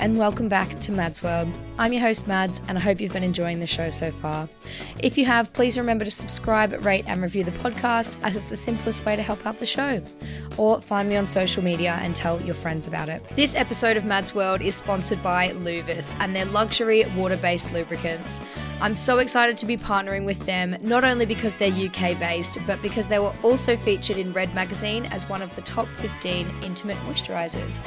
And welcome back to Mads World. I'm your host, Mads, and I hope you've been enjoying the show so far. If you have, please remember to subscribe, rate, and review the podcast, as it's the simplest way to help out the show. Or find me on social media and tell your friends about it. This episode of Mads World is sponsored by Luviss and their luxury water based lubricants. I'm so excited to be partnering with them, not only because they're UK based, but because they were also featured in Red Magazine as one of the top 15 intimate moisturizers.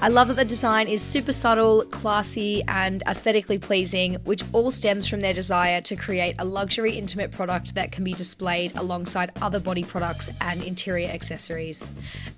I love that the design is super subtle, classy, and aesthetically pleasing, which all stems from their desire to create a luxury intimate product that can be displayed alongside other body products and interior accessories.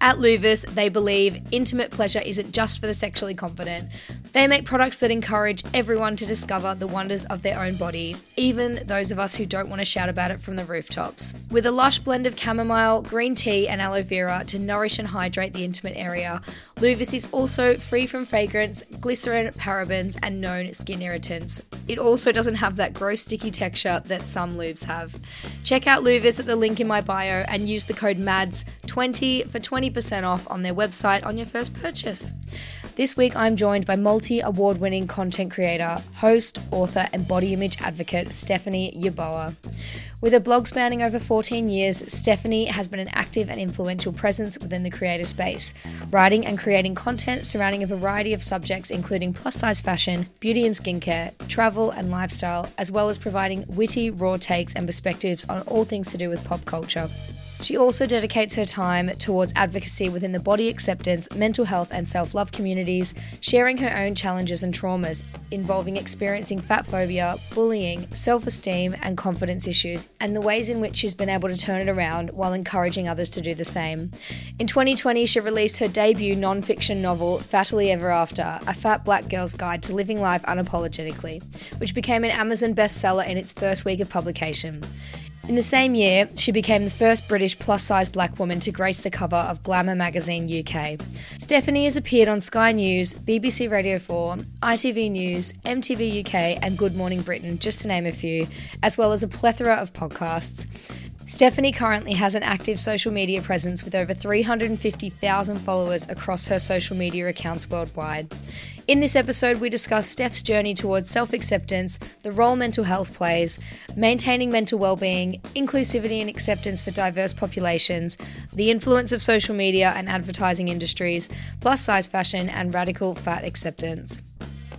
At Luviss, they believe intimate pleasure isn't just for the sexually confident. They make products that encourage everyone to discover the wonders of their own body, even those of us who don't want to shout about it from the rooftops. With a lush blend of chamomile, green tea, and aloe vera to nourish and hydrate the intimate area, Luviss is also free from fragrance, glycerin, parabens, and known skin irritants. It also doesn't have that gross sticky texture that some lubes have. Check out Luviss at the link in my bio and use the code MADS20 for 20% off on their website on your first purchase. This week, I'm joined by multi award winning content creator, host, author, and body image advocate Stephanie Yeboah. With a blog spanning over 14 years, Stephanie has been an active and influential presence within the creator space, writing and creating content surrounding a variety of subjects, including plus size fashion, beauty and skincare, travel, and lifestyle, as well as providing witty, raw takes and perspectives on all things to do with pop culture. She also dedicates her time towards advocacy within the body acceptance, mental health, and self love communities, sharing her own challenges and traumas involving experiencing fat phobia, bullying, self esteem, and confidence issues, and the ways in which she's been able to turn it around while encouraging others to do the same. In 2020, she released her debut non fiction novel, Fattily Ever After A Fat Black Girl's Guide to Living Life Unapologetically, which became an Amazon bestseller in its first week of publication. In the same year, she became the first British plus size black woman to grace the cover of Glamour magazine UK. Stephanie has appeared on Sky News, BBC Radio 4, ITV News, MTV UK, and Good Morning Britain, just to name a few, as well as a plethora of podcasts. Stephanie currently has an active social media presence with over 350,000 followers across her social media accounts worldwide. In this episode, we discuss Steph's journey towards self acceptance, the role mental health plays, maintaining mental well being, inclusivity and acceptance for diverse populations, the influence of social media and advertising industries, plus size fashion, and radical fat acceptance.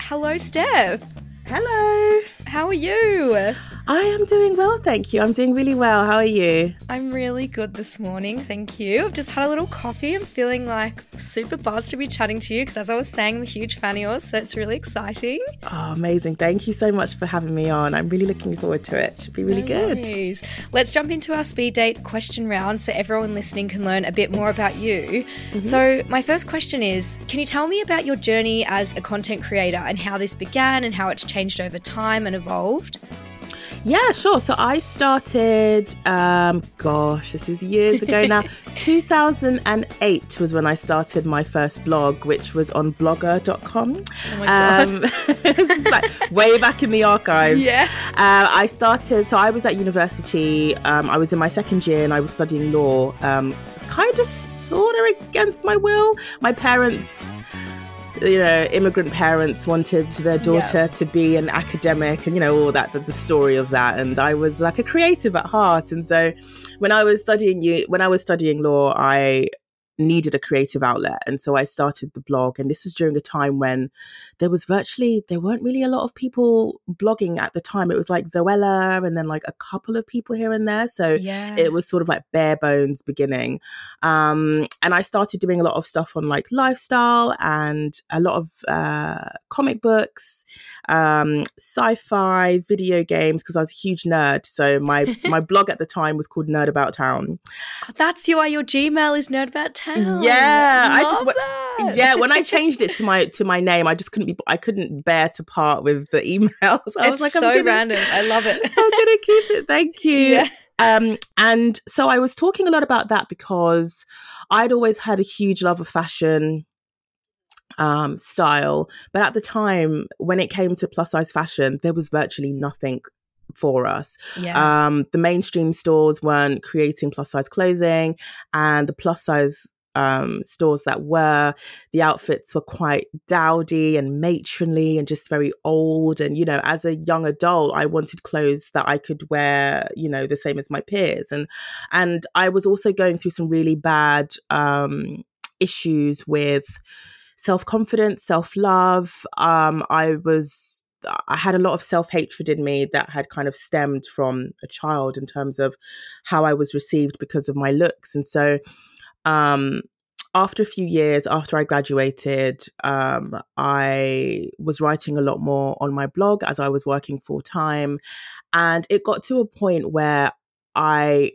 Hello, Steph. Hello. How are you? I am doing well, thank you. I'm doing really well. How are you? I'm really good this morning, thank you. I've just had a little coffee. I'm feeling like super buzzed to be chatting to you because, as I was saying, I'm a huge fan of yours, so it's really exciting. Oh, amazing. Thank you so much for having me on. I'm really looking forward to it. It should be really No good. worries. Let's jump into our speed date question round so everyone listening can learn a bit more about you. Mm-hmm. So, my first question is Can you tell me about your journey as a content creator and how this began and how it's changed over time and evolved? Yeah, sure. So I started, um, gosh, this is years ago now. 2008 was when I started my first blog, which was on blogger.com. Oh my God. Um, like way back in the archives. Yeah. Uh, I started, so I was at university. Um, I was in my second year and I was studying law. Um, kind of sort of against my will. My parents you know, immigrant parents wanted their daughter Yeah. to be an academic and, you know, all that, the, the story of that. And I was like a creative at heart. And so when I was studying, you, when I was studying law, I needed a creative outlet and so i started the blog and this was during a time when there was virtually there weren't really a lot of people blogging at the time it was like zoella and then like a couple of people here and there so Yeah. it was sort of like bare bones beginning um and i started doing a lot of stuff on like lifestyle and a lot of uh comic books um sci-fi video games because i was a huge nerd so my my blog at the time was called nerd about town That's why your Gmail is nerd about town. Yeah, I Love just that. yeah when i changed it to my to my name i just couldn't be i couldn't bear to part with the emails i was it's like so i'm gonna, random. I love it. i'm gonna keep it thank you Yeah. um and so i was talking a lot about that because i'd always had a huge love of fashion um style but at the time when it came to plus size fashion there was virtually nothing for us Yeah. um, the mainstream stores weren't creating plus size clothing, and the plus size um, stores that were, the outfits were quite dowdy and matronly and just very old. And, you know, as a young adult, I wanted clothes that I could wear, you know, the same as my peers. And, and I was also going through some really bad um, issues with self confidence, self love. Um, I was I had a lot of self hatred in me that had kind of stemmed from a child in terms of how I was received because of my looks. And so, um, after a few years after I graduated, um, I was writing a lot more on my blog as I was working full time. And it got to a point where I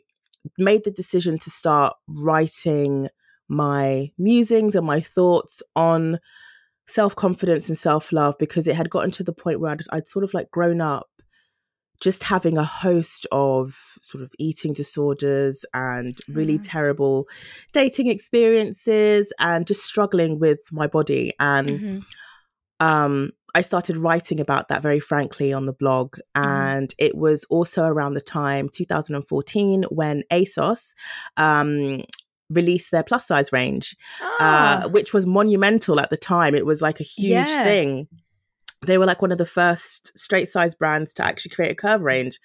made the decision to start writing my musings and my thoughts on self confidence and self love because it had gotten to the point where I'd, I'd sort of like grown up just having a host of sort of eating disorders and really Mm. terrible dating experiences and just struggling with my body and Mhm. um I started writing about that very frankly on the blog. And it was also around the time 2014 when ASOS um, released their plus size range Ah, uh, which was monumental at the time. It was like a huge Yeah. thing. They were like one of the first straight size brands to actually create a curve range.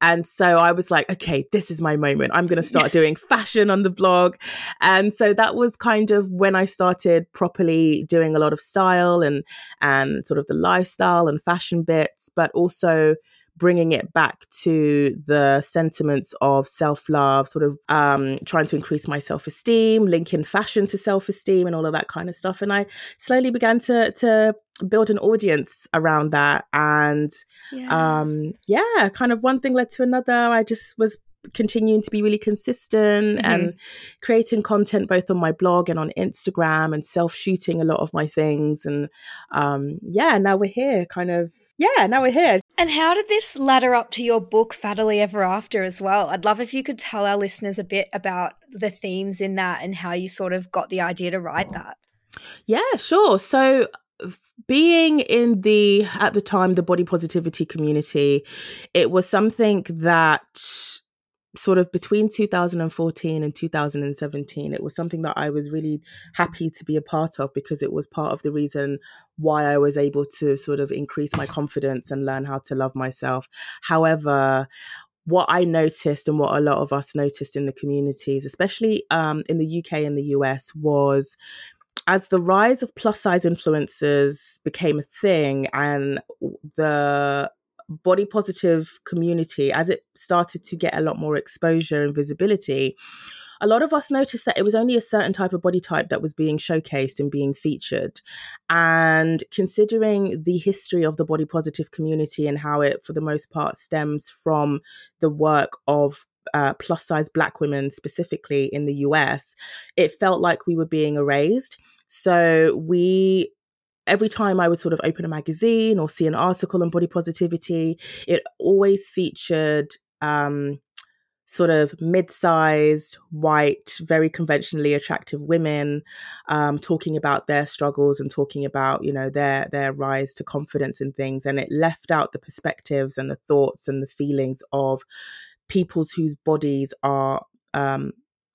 And so I was like, okay, this is my moment. I'm going to start doing fashion on the blog. And so that was kind of when I started properly doing a lot of style and and sort of the lifestyle and fashion bits, but also bringing it back to the sentiments of self-love sort of um trying to increase my self-esteem linking fashion to self-esteem and all of that kind of stuff and i slowly began to to build an audience around that and yeah. um yeah kind of one thing led to another i just was continuing to be really consistent Mhm. and creating content both on my blog and on instagram and self-shooting a lot of my things and um yeah now we're here kind of yeah now we're here And how did this ladder up to your book, Fattily Ever After, as well? I'd love if you could tell our listeners a bit about the themes in that and how you sort of got the idea to write that. Yeah, sure. So being in the at the time the body positivity community, it was something that sort of between 2014 and 2017 it was something that I was really happy to be a part of because it was part of the reason why I was able to sort of increase my confidence and learn how to love myself. However, what I noticed and what a lot of us noticed in the communities, especially um, in the UK and the US, was as the rise of plus size influencers became a thing and the body positive community, as it started to get a lot more exposure and visibility, a lot of us noticed that it was only a certain type of body type that was being showcased and being featured. And considering the history of the body positive community and how it, for the most part, stems from the work of uh, plus size black women, specifically in the US, it felt like we were being erased. So we every time I would sort of open a magazine or see an article on body positivity, it always featured um, sort of mid-sized, white, very conventionally attractive women um, talking about their struggles and talking about you know their their rise to confidence in things, and it left out the perspectives and the thoughts and the feelings of people's whose bodies are um,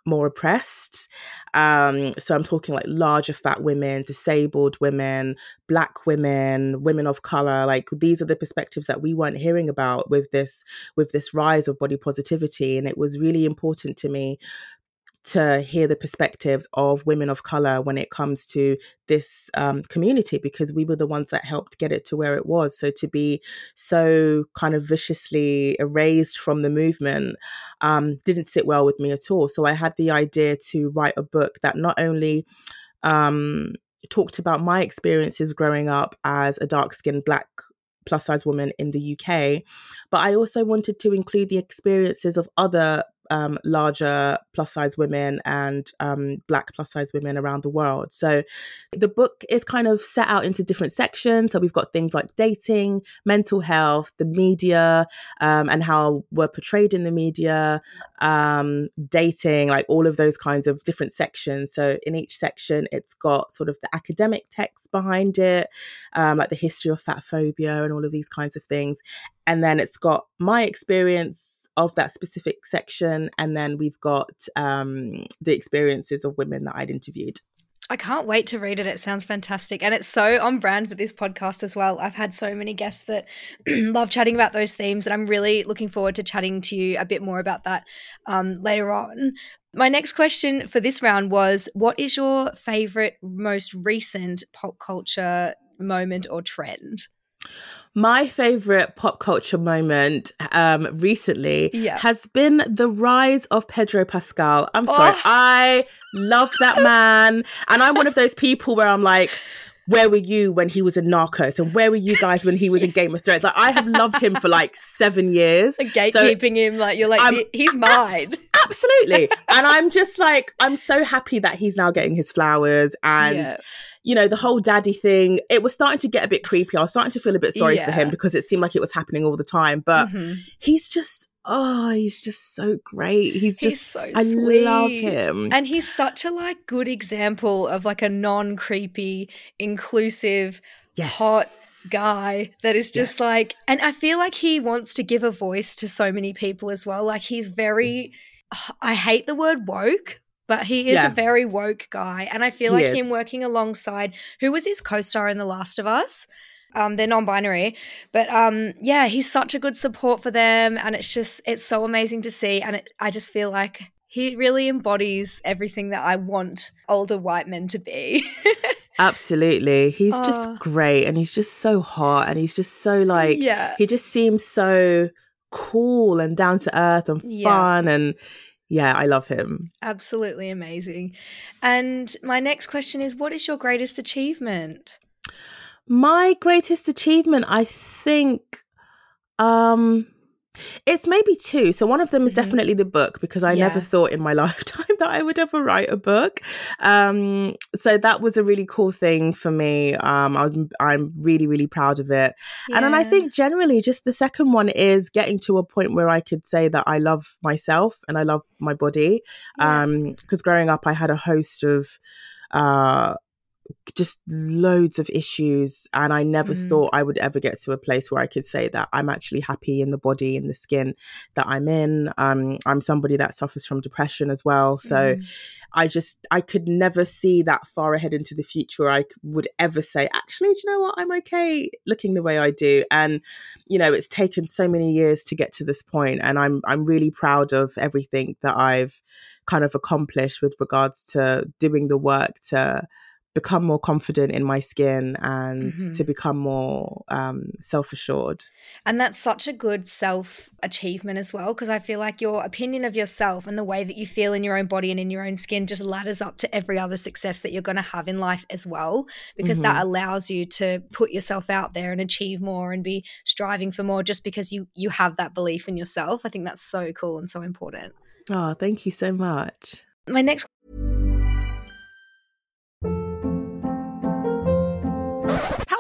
more oppressed. Um, so I'm talking like larger fat women, disabled women, black women, women of color. Like these are the perspectives that we weren't hearing about with this with this rise of body positivity, and it was really important to me to hear the perspectives of women of color when it comes to this um, community because we were the ones that helped get it to where it was. So to be so kind of viciously erased from the movement um, didn't sit well with me at all. So I had the idea to write a book that not only um, talked about my experiences growing up as a dark skinned black plus size woman in the UK, but I also wanted to include the experiences of other um, larger plus size women and um, black plus size women around the world. So the book is kind of set out into different sections. So we've got things like dating, mental health, the media, um, and how we're portrayed in the media, um, dating, like all of those kinds of different sections. So in each section, it's got sort of the academic text behind it, um, like the history of fat phobia and all of these kinds of things. And then it's got my experience of that specific section. And then we've got um, the experiences of women that I'd interviewed. I can't wait to read it. It sounds fantastic. And it's so on brand for this podcast as well. I've had so many guests that love chatting about those themes, and I'm really looking forward to chatting to you a bit more about that um, later on. My next question for this round was What is your favorite, most recent pop culture moment or trend? My favorite pop culture moment um recently yeah. has been the rise of Pedro Pascal. I'm sorry. Oh. I love that man. And I'm one of those people where I'm like, where were you when he was in Narcos? And where were you guys when he was in Game of Thrones? Like I have loved him for like seven years. gatekeeping so him, like you're like, I'm, he's mine. Absolutely. and I'm just like, I'm so happy that he's now getting his flowers and yeah you know, the whole daddy thing, it was starting to get a bit creepy. I was starting to feel a bit sorry yeah. for him because it seemed like it was happening all the time. But mm-hmm. he's just oh, he's just so great. He's just so I sweet. love him. And he's such a like good example of like a non-creepy, inclusive, yes. hot guy that is just yes. like and I feel like he wants to give a voice to so many people as well. Like he's very I hate the word woke, but he is yeah. a very woke guy. And I feel like him working alongside who was his co star in The Last of Us? Um, they're non-binary, but um, yeah, he's such a good support for them, and it's just it's so amazing to see. And it, I just feel like he really embodies everything that I want older white men to be. Absolutely, he's uh, just great, and he's just so hot, and he's just so like yeah, he just seems so cool and down to earth and fun, yeah. and yeah, I love him. Absolutely amazing. And my next question is what is your greatest achievement? My greatest achievement, I think um it's maybe two. So one of them is mm-hmm. definitely the book because I yeah. never thought in my lifetime that I would ever write a book. Um, so that was a really cool thing for me. Um, I was I'm really really proud of it. Yeah. And then I think generally just the second one is getting to a point where I could say that I love myself and I love my body. Yeah. Um, because growing up I had a host of uh just loads of issues and i never mm. thought i would ever get to a place where i could say that i'm actually happy in the body and the skin that i'm in um, i'm somebody that suffers from depression as well so mm. i just i could never see that far ahead into the future where i would ever say actually do you know what i'm okay looking the way i do and you know it's taken so many years to get to this point and i'm i'm really proud of everything that i've kind of accomplished with regards to doing the work to become more confident in my skin and mm-hmm. to become more um, self assured. And that's such a good self achievement as well, because I feel like your opinion of yourself and the way that you feel in your own body and in your own skin just ladders up to every other success that you're going to have in life as well, because mm-hmm. that allows you to put yourself out there and achieve more and be striving for more just because you you have that belief in yourself. I think that's so cool and so important. Oh, thank you so much. My next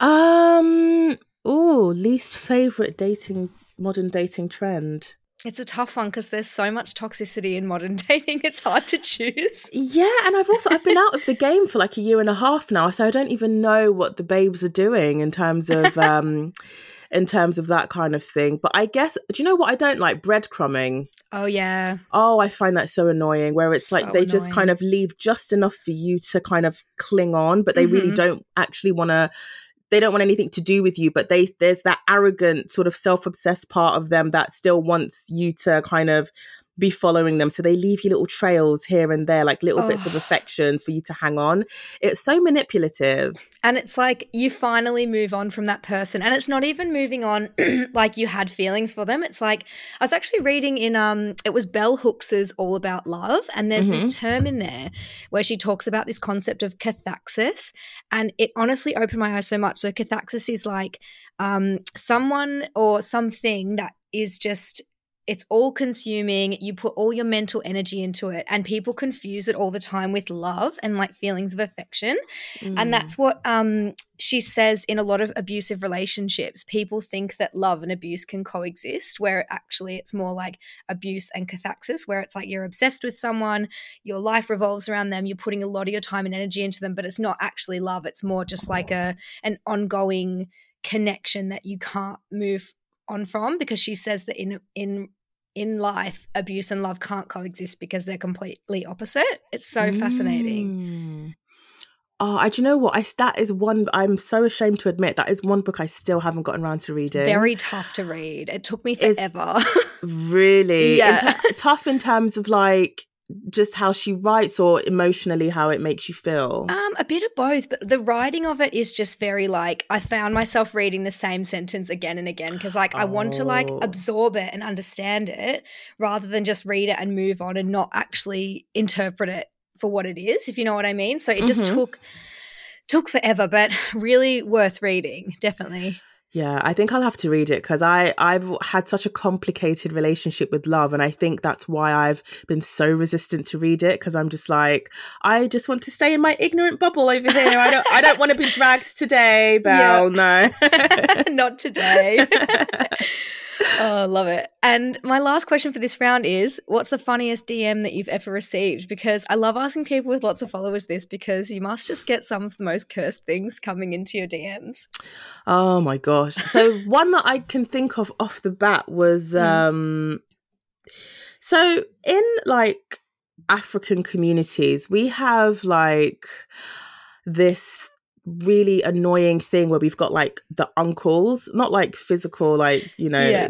Um. Oh, least favorite dating modern dating trend. It's a tough one because there's so much toxicity in modern dating. It's hard to choose. Yeah, and I've also I've been out of the game for like a year and a half now, so I don't even know what the babes are doing in terms of um in terms of that kind of thing. But I guess do you know what I don't like breadcrumbing. Oh yeah. Oh, I find that so annoying where it's like So they just kind of leave just enough for you to kind of cling on, but they really Mhm. don't actually want to they don't want anything to do with you, but they there's that arrogant sort of self-obsessed part of them that still wants you to kind of be following them. So they leave you little trails here and there, like little bits of Oh. affection for you to hang on. It's so manipulative. And it's like you finally move on from that person. And it's not even moving on like you had feelings for them. It's like I was actually reading in um it was Bell Hooks's All About Love. And there's this term in there where she talks about this concept of cathexis. And it honestly opened my eyes so much. So cathexis is like um someone or something that is just it's all consuming. You put all your mental energy into it, and people confuse it all the time with love and like feelings of affection. And that's what um, she says in a lot of abusive relationships. People think that love and abuse can coexist, where actually it's more like abuse and cathexis, where it's like you're obsessed with someone, your life revolves around them, you're putting a lot of your time and energy into them, but it's not actually love. It's more just like a an ongoing connection that you can't move on from because she says that in in in life abuse and love can't coexist because they're completely opposite it's so fascinating Mm. Oh, I, do you know what? I that is one. I'm so ashamed to admit that is one book I still haven't gotten around to reading. very tough to read it took me forever really Yeah. in ter- tough in terms of like just how she writes or emotionally how it makes you feel. um a bit of both but the writing of it is just very like i found myself reading the same sentence again and again because like i want to like Oh. absorb it and understand it rather than just read it and move on and not actually interpret it for what it is if you know what i mean so it just Mhm. took took forever but really worth reading definitely Yeah, I think I'll have to read it because I I've had such a complicated relationship with love, and I think that's why I've been so resistant to read it because I'm just like I just want to stay in my ignorant bubble over here. I don't I don't want to be dragged today, Belle. No. not today Oh, love it. And my last question for this round is what's the funniest DM that you've ever received? Because I love asking people with lots of followers this because you must just get some of the most cursed things coming into your DMs. Oh my gosh. So one that I can think of off the bat was Mm. um so in like African communities, we have like this really annoying thing where we've got like the uncles, not like physical, like, you know, Yeah.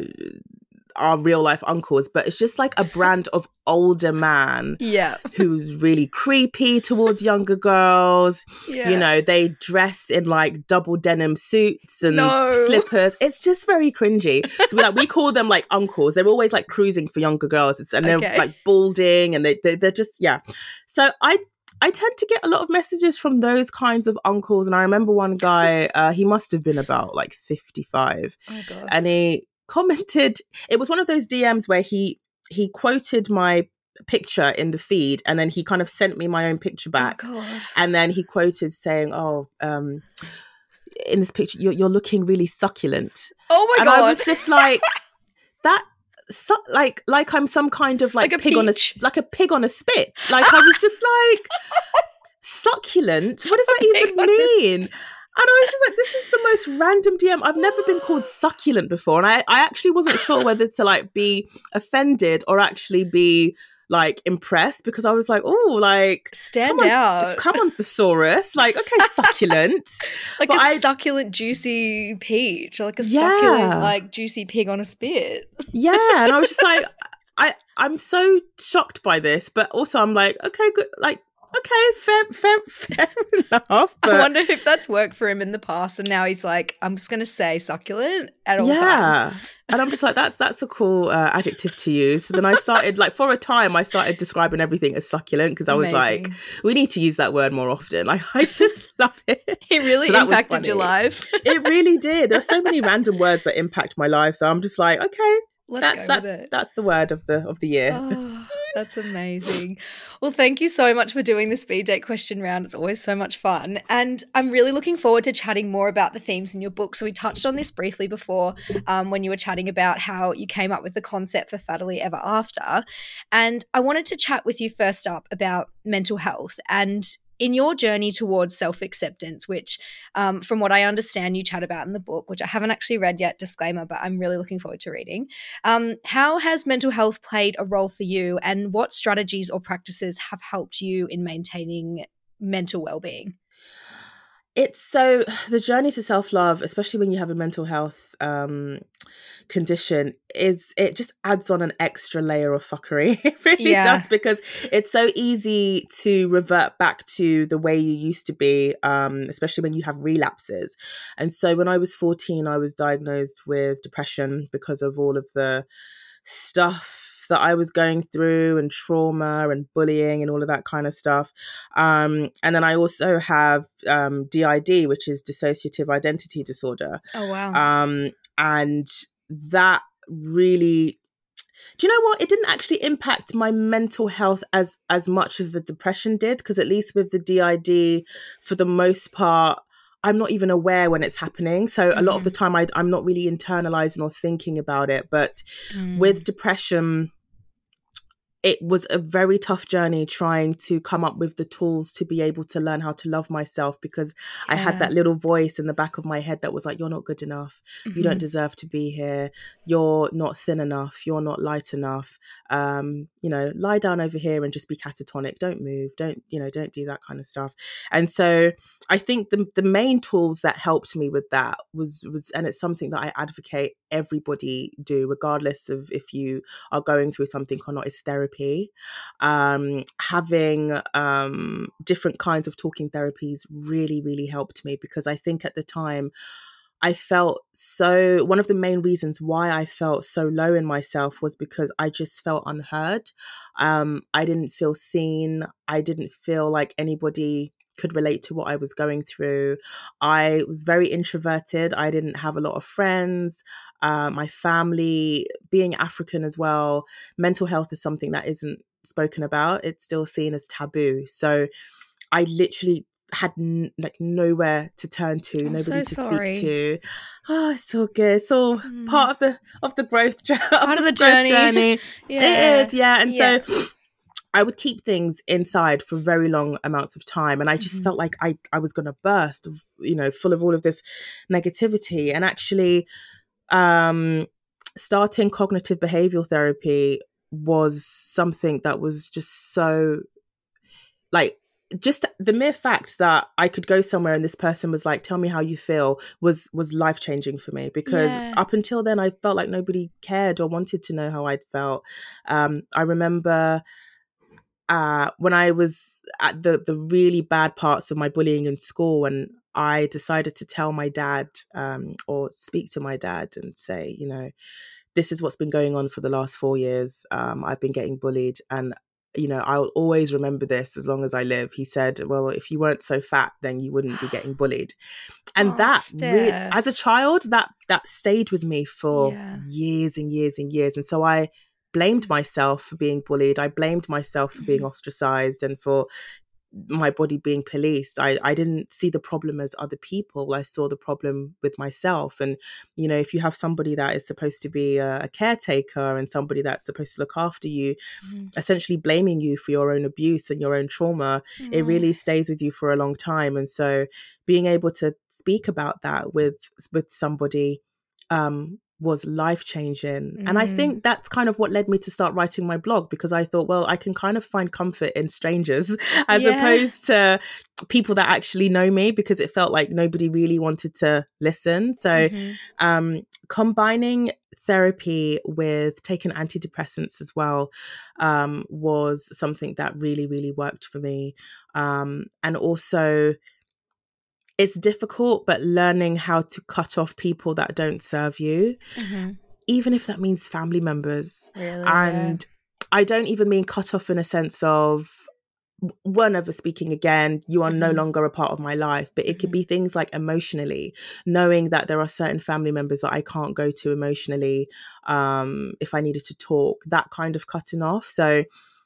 our real life uncles, but it's just like a brand of older man Yeah. who's really creepy towards younger girls. Yeah. You know, they dress in like double denim suits and No. slippers. It's just very cringy. So we like we call them like uncles. They're always like cruising for younger girls, and they're Okay. like balding, and they, they they're just yeah. So I. I tend to get a lot of messages from those kinds of uncles, and I remember one guy. Uh, he must have been about like fifty-five, Oh, God. and he commented. It was one of those DMs where he he quoted my picture in the feed, and then he kind of sent me my own picture back, Oh, God. and then he quoted saying, "Oh, um, in this picture, you're, you're looking really succulent." Oh, my god. and God. I was just like, that. Su- like like I'm some kind of like, Like a pig on a like a pig on a spit. Like I was just like succulent. What does that even mean? And I was just like, this is the most random DM. I've never been called succulent before. And I, I actually wasn't sure whether to like be offended or actually be like impressed because I was like, oh, like Stand come on, out. come on, thesaurus. Like, okay, succulent. like but a I- succulent, juicy peach, or like a Yeah. succulent, like juicy pig on a spit. yeah. And I was just like, I, I'm so shocked by this, but also I'm like, okay, good. Like, okay, fair, fair, fair enough. But I wonder if that's worked for him in the past, and now he's like, I'm just gonna say succulent at all yeah. times. and I'm just like, that's that's a cool uh, adjective to use. So then I started like for a time I started describing everything as succulent because I was like, we need to use that word more often. Like I just love it. It really So impacted your life. It really did. There are so many random words that impact my life. So I'm just like, okay, Let's that's that's that's the word of the of the year. Oh, that's amazing. Well, thank you so much for doing the speed date question round. It's always so much fun. And I'm really looking forward to chatting more about the themes in your book. So, we touched on this briefly before um, when you were chatting about how you came up with the concept for Fattily Ever After. And I wanted to chat with you first up about mental health and in your journey towards self acceptance, which, um, from what I understand, you chat about in the book, which I haven't actually read yet, disclaimer, but I'm really looking forward to reading. Um, how has mental health played a role for you, and what strategies or practices have helped you in maintaining mental well being? it's so the journey to self-love especially when you have a mental health um condition is it just adds on an extra layer of fuckery it really Yeah. does because it's so easy to revert back to the way you used to be um especially when you have relapses and so when i was 14 i was diagnosed with depression because of all of the stuff that I was going through and trauma and bullying and all of that kind of stuff. Um, and then I also have um, DID, which is dissociative identity disorder. Oh wow! Um, and that really do you know what? It didn't actually impact my mental health as as much as the depression did because at least with the did for the most part i'm not even aware when it's happening. So a lot of the time I, i'm not really internalizing or thinking about it but Mm. with depression it was a very tough journey trying to come up with the tools to be able to learn how to love myself because I had that little voice in the back of my head that was like, You're not good enough. You don't Mhm. deserve to be here. You're not thin enough. You're not light enough. Um, you know, lie down over here and just be catatonic. Don't move. Don't, you know, don't do that kind of stuff. And so I think the the main tools that helped me with that was was and it's something that I advocate everybody do, regardless of if you are going through something or not, is therapy. Um, having um, different kinds of talking therapies really, really helped me because I think at the time I felt so. One of the main reasons why I felt so low in myself was because I just felt unheard. Um, I didn't feel seen. I didn't feel like anybody could relate to what I was going through. I was very introverted. I didn't have a lot of friends. Uh, my family, being African as well, mental health is something that isn't spoken about. It's still seen as taboo. So I literally had n- like nowhere to turn to, I'm nobody so to sorry. speak to. Oh, it's all good. It's all Mm. part of the of the growth, jo- Part of the growth journey. Yeah. It is, yeah. And Yeah. so I would keep things inside for very long amounts of time, and I just Mhm. felt like I I was going to burst, you know, full of all of this negativity. And actually, um, starting cognitive behavioral therapy was something that was just so like just the mere fact that I could go somewhere and this person was like, "Tell me how you feel," was was life changing for me because Yeah. up until then I felt like nobody cared or wanted to know how I'd felt. Um, I remember uh, when I was at the the really bad parts of my bullying in school, and I decided to tell my dad um, or speak to my dad and say, you know, this is what's been going on for the last four years. Um, I've been getting bullied, and you know, I'll always remember this as long as I live. He said, "Well, if you weren't so fat, then you wouldn't be getting bullied." And Oh, that, really, as a child, that that stayed with me for Yeah. years and years and years. And so I blamed myself for being bullied. I blamed myself for being Mhm. ostracized and for my body being policed. I, I didn't see the problem as other people. I saw the problem with myself. And, you know, if you have somebody that is supposed to be a, a caretaker and somebody that's supposed to look after you, Mhm. essentially blaming you for your own abuse and your own trauma, it really stays with you for a long time. And so being able to speak about that with with somebody um was life changing. And I Mm. think that's kind of what led me to start writing my blog because I thought, well, I can kind of find comfort in strangers as Yeah. opposed to people that actually know me because it felt like nobody really wanted to listen. So Mhm. um, combining therapy with taking antidepressants as well um, was something that really, really worked for me. Um, and also, it's difficult, but learning how to cut off people that don't serve you, Mhm. even if that means family members. Really? And I don't even mean cut off in a sense of we're never speaking again. You are no Mhm. longer a part of my life. But it could Mhm. be things like emotionally, knowing that there are certain family members that I can't go to emotionally um, if I needed to talk, that kind of cutting off. So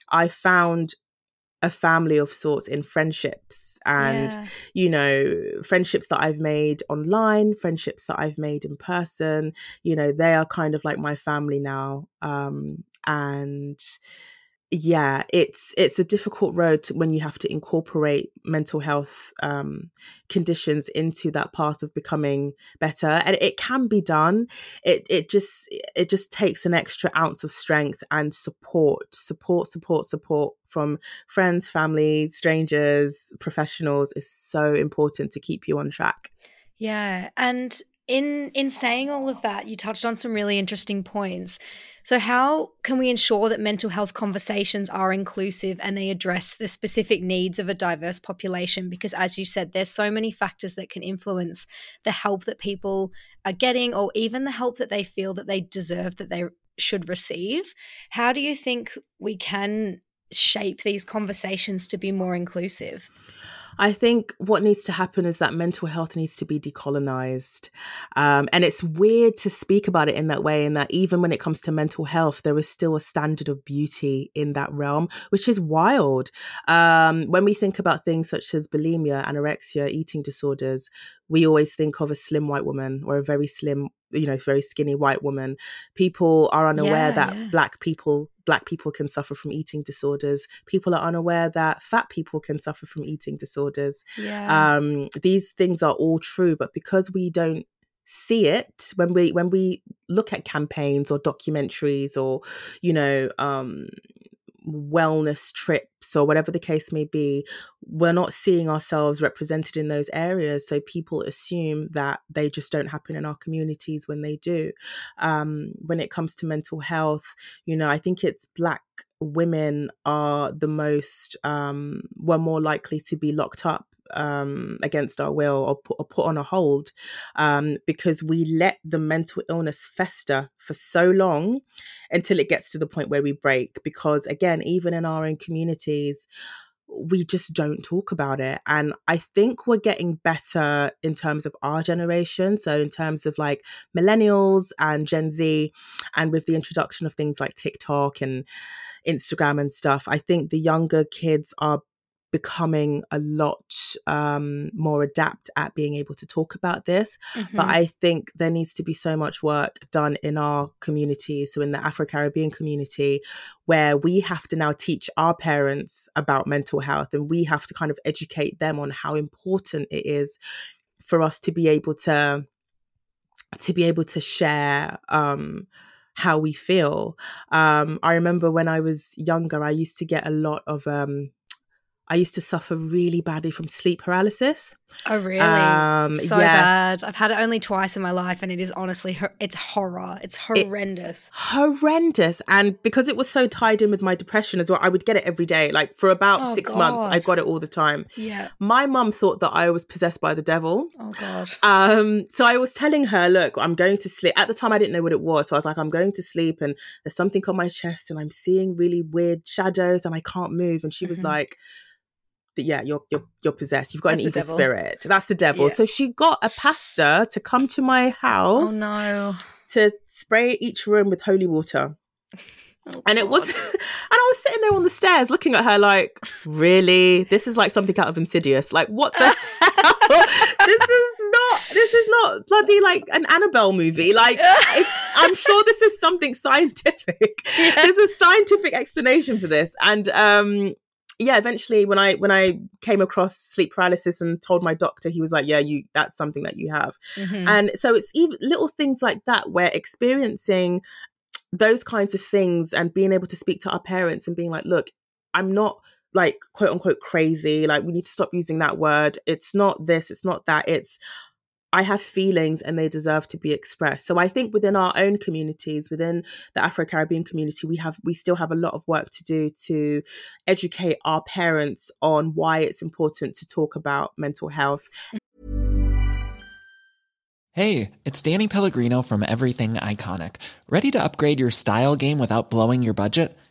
I found a family of sorts in friendships and Yeah. you know friendships that i've made online friendships that i've made in person you know they are kind of like my family now um and yeah it's it's a difficult road to, when you have to incorporate mental health um conditions into that path of becoming better and it can be done. It it just it just takes an extra ounce of strength and support support support support from friends family strangers professionals is so important to keep you on track. Yeah, and in in saying all of that, you touched on some really interesting points. So how can we ensure that mental health conversations are inclusive and they address the specific needs of a diverse population because as you said there's so many factors that can influence the help that people are getting or even the help that they feel that they deserve that they should receive. How do you think we can shape these conversations to be more inclusive? I think what needs to happen is that mental health needs to be decolonized. Um, and it's weird to speak about it in that way, in that even when it comes to mental health, there is still a standard of beauty in that realm, which is wild. Um, when we think about things such as bulimia, anorexia, eating disorders, we always think of a slim white woman or a very slim, you know, very skinny white woman. People are unaware Yeah, that yeah. black people black people can suffer from eating disorders. People are unaware that fat people can suffer from eating disorders. Yeah. Um, these things are all true, but because we don't see it when we when we look at campaigns or documentaries or you know um wellness trips or whatever the case may be we're not seeing ourselves represented in those areas so people assume that they just don't happen in our communities when they do. Um when it comes to mental health you know i think it's black women are the most um were more likely to be locked up um against our will or put, or put on a hold um because we let the mental illness fester for so long until it gets to the point where we break. Because again even in our own communities we just don't talk about it. And i think we're getting better in terms of our generation. So in terms of like millennials and gen z and with the introduction of things like tiktok and instagram and stuff i think the younger kids are becoming a lot um, more adept at being able to talk about this. Mm-hmm. But I think there needs to be so much work done in our community, so in the Afro Caribbean community, where we have to now teach our parents about mental health and we have to kind of educate them on how important it is for us to be able to to be able to share um how we feel um i remember when i was younger i used to get a lot of um I used to suffer really badly from sleep paralysis. Oh, really? Um, so yeah. bad. I've had it only twice in my life, and it is honestly, it's horror. It's horrendous. horrendous. And because it was so tied in with my depression as well, I would get it every day. Like for about Oh, six months, I got it all the time. yeah. My mum thought that I was possessed by the devil. Oh God. Um, so I was telling her, look, I'm going to sleep. At the time, I didn't know what it was. So I was like, I'm going to sleep and there's something on my chest and I'm seeing really weird shadows and I can't move. And she was Mhm. like, yeah, you're, you're, you're possessed. You've got That's an evil devil. spirit. That's the devil. Yeah. So she got a pastor to come to my house Oh house no. to spray each room with holy water. Oh, And it was, and I was sitting there on the stairs looking at her like, really? This is like something out of Insidious. Like, what the hell? This is not, this is not bloody like an Annabelle movie. Like, it's, I'm sure this is something scientific. There's a scientific explanation for this. And, um, yeah, eventually when I when I came across sleep paralysis and told my doctor, he was like, "Yeah, you that's something that you have." Mhm. And so it's even little things like that where experiencing those kinds of things and being able to speak to our parents and being like, look, I'm not like quote unquote crazy. Like, we need to stop using that word. It's not this, it's not that. It's, I have feelings and they deserve to be expressed. So I think within our own communities, within the Afro Caribbean community, we have we still have a lot of work to do to educate our parents on why it's important to talk about mental health Hey, it's Danny Pellegrino from Everything Iconic. Ready to upgrade your style game without blowing your budget?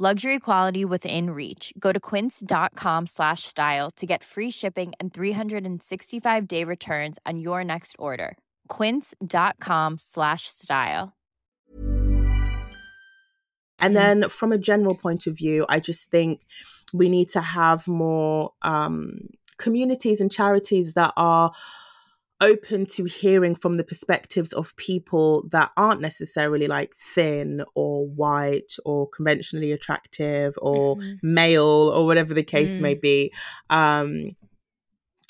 Luxury quality within reach. Go to quince.com slash style to get free shipping and 365 day returns on your next order. Quince.com slash style. And then from a general point of view, I just think we need to have more um, communities and charities that are open to hearing from the perspectives of people that aren't necessarily like thin or white or conventionally attractive or Mhm. male or whatever the case Mm. may be. Um,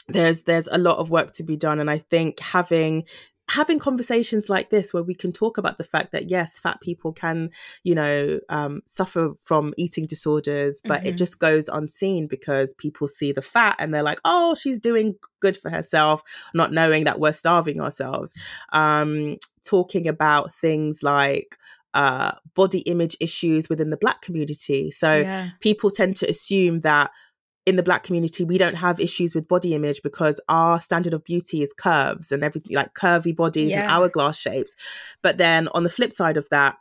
there's there's a lot of work to be done, and I think having having conversations like this where we can talk about the fact that yes fat people can you know um, suffer from eating disorders but it Mhm. just goes unseen because people see the fat and they're like oh she's doing good for herself not knowing that we're starving ourselves um, talking about things like uh, body image issues within the black community so yeah. people tend to assume that in the black community we don't have issues with body image because our standard of beauty is curves and everything like curvy bodies and hourglass shapes. But then on the flip side of that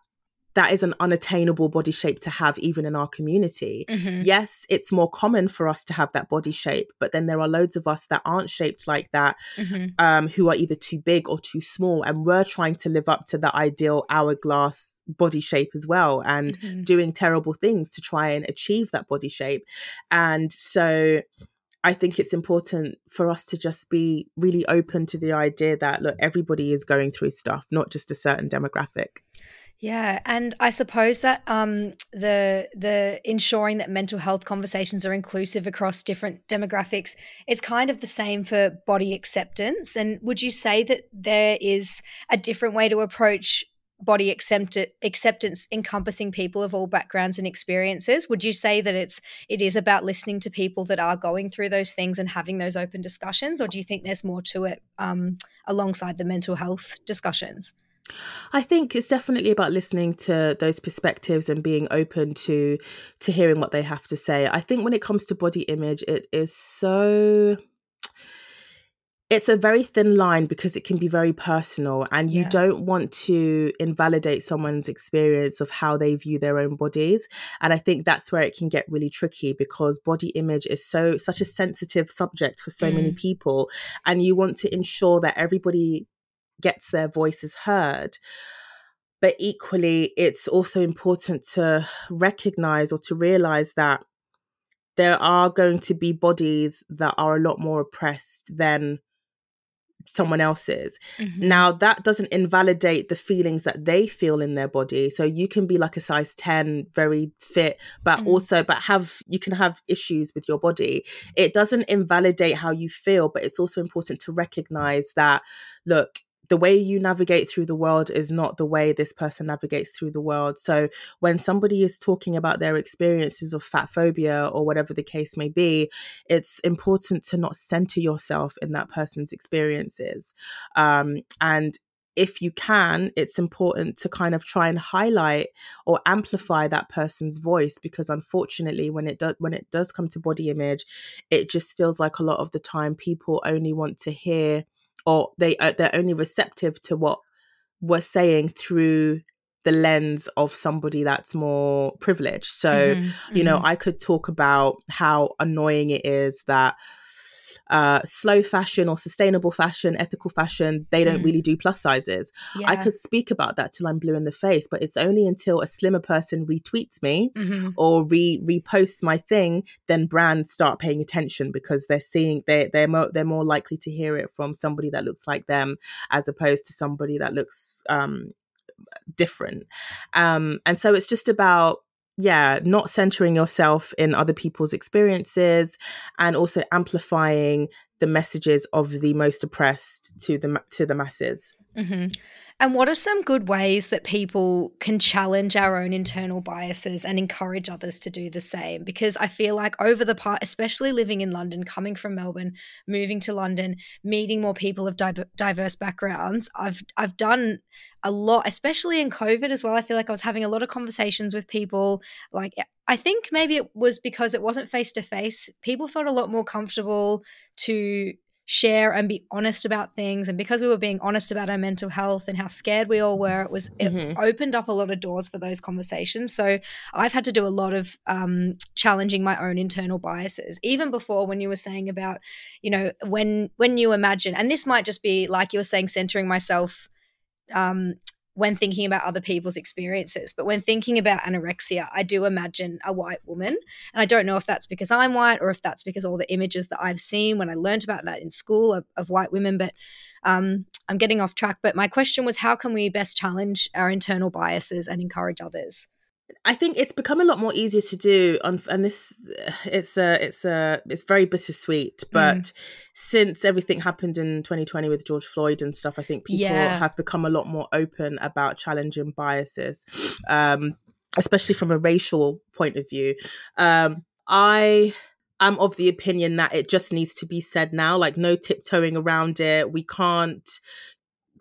that is an unattainable body shape to have even in our community. Mhm. Yes, it's more common for us to have that body shape, but then there are loads of us that aren't shaped like that, Mhm. um, who are either too big or too small, and we're trying to live up to the ideal hourglass body shape as well, and Mhm. doing terrible things to try and achieve that body shape. And so I think it's important for us to just be really open to the idea that look, everybody is going through stuff, not just a certain demographic. Yeah, and I suppose that um, the the ensuring that mental health conversations are inclusive across different demographics, it's kind of the same for body acceptance. And would you say that there is a different way to approach body accept- acceptance encompassing people of all backgrounds and experiences? Would you say that it's it is about listening to people that are going through those things and having those open discussions, or do you think there's more to it um, alongside the mental health discussions? I think it's definitely about listening to those perspectives and being open to to hearing what they have to say. I think when it comes to body image, it is so it's a very thin line because it can be very personal and you Yeah. don't want to invalidate someone's experience of how they view their own bodies and i think that's where it can get really tricky because body image is so such a sensitive subject for so many mm. people and you want to ensure that everybody gets their voices heard but equally it's also important to recognize or to realize that there are going to be bodies that are a lot more oppressed than someone else's. Mm-hmm. Now, that doesn't invalidate the feelings that they feel in their body. So you can be like a size 10, very fit, but Mhm. also, but have, you can have issues with your body. It doesn't invalidate how you feel, but it's also important to recognize that, look, the way you navigate through the world is not the way this person navigates through the world. So when somebody is talking about their experiences of fat phobia or whatever the case may be, it's important to not center yourself in that person's experiences. Um, and if you can, it's important to kind of try and highlight or amplify that person's voice because unfortunately when it does when it does come to body image, it just feels like a lot of the time people only want to hear or they uh, they're only receptive to what we're saying through the lens of somebody that's more privileged. So, Mhm, you know, mhm. I could talk about how annoying it is that uh, slow fashion or sustainable fashion, ethical fashion, they don't Mhm. really do plus sizes. I could speak about that till I'm blue in the face, but it's only until a slimmer person retweets me Mhm. or re reposts my thing, then brands start paying attention because they're seeing they they're more they're more likely to hear it from somebody that looks like them as opposed to somebody that looks um different. Um and so it's just about yeah, not centering yourself in other people's experiences and also amplifying the messages of the most oppressed to the to the masses. Hmm And what are some good ways that people can challenge our own internal biases and encourage others to do the same? Because I feel like over the part, especially living in London, coming from Melbourne, moving to London, meeting more people of di- diverse backgrounds, I've I've done a lot, especially in COVID as well. I feel like I was having a lot of conversations with people. Like I think maybe it was because it wasn't face to face. People felt a lot more comfortable to share and be honest about things and because we were being honest about our mental health and how scared we all were it was it Mhm. opened up a lot of doors for those conversations so i've had to do a lot of um, challenging my own internal biases even before when you were saying about you know when when you imagine and this might just be like you were saying centering myself um, when thinking about other people's experiences. But when thinking about anorexia, I do imagine a white woman. And I don't know if that's because I'm white or if that's because all the images that I've seen when I learned about that in school of, of white women. But um, I'm getting off track. But my question was how can we best challenge our internal biases and encourage others? I think it's become a lot more easier to do on and this it's a it's a it's very bittersweet but since everything happened in 2020 with George Floyd and stuff I think people Yeah. have become a lot more open about challenging biases um especially from a racial point of view. Um I am of the opinion that it just needs to be said now like no tiptoeing around it. We can't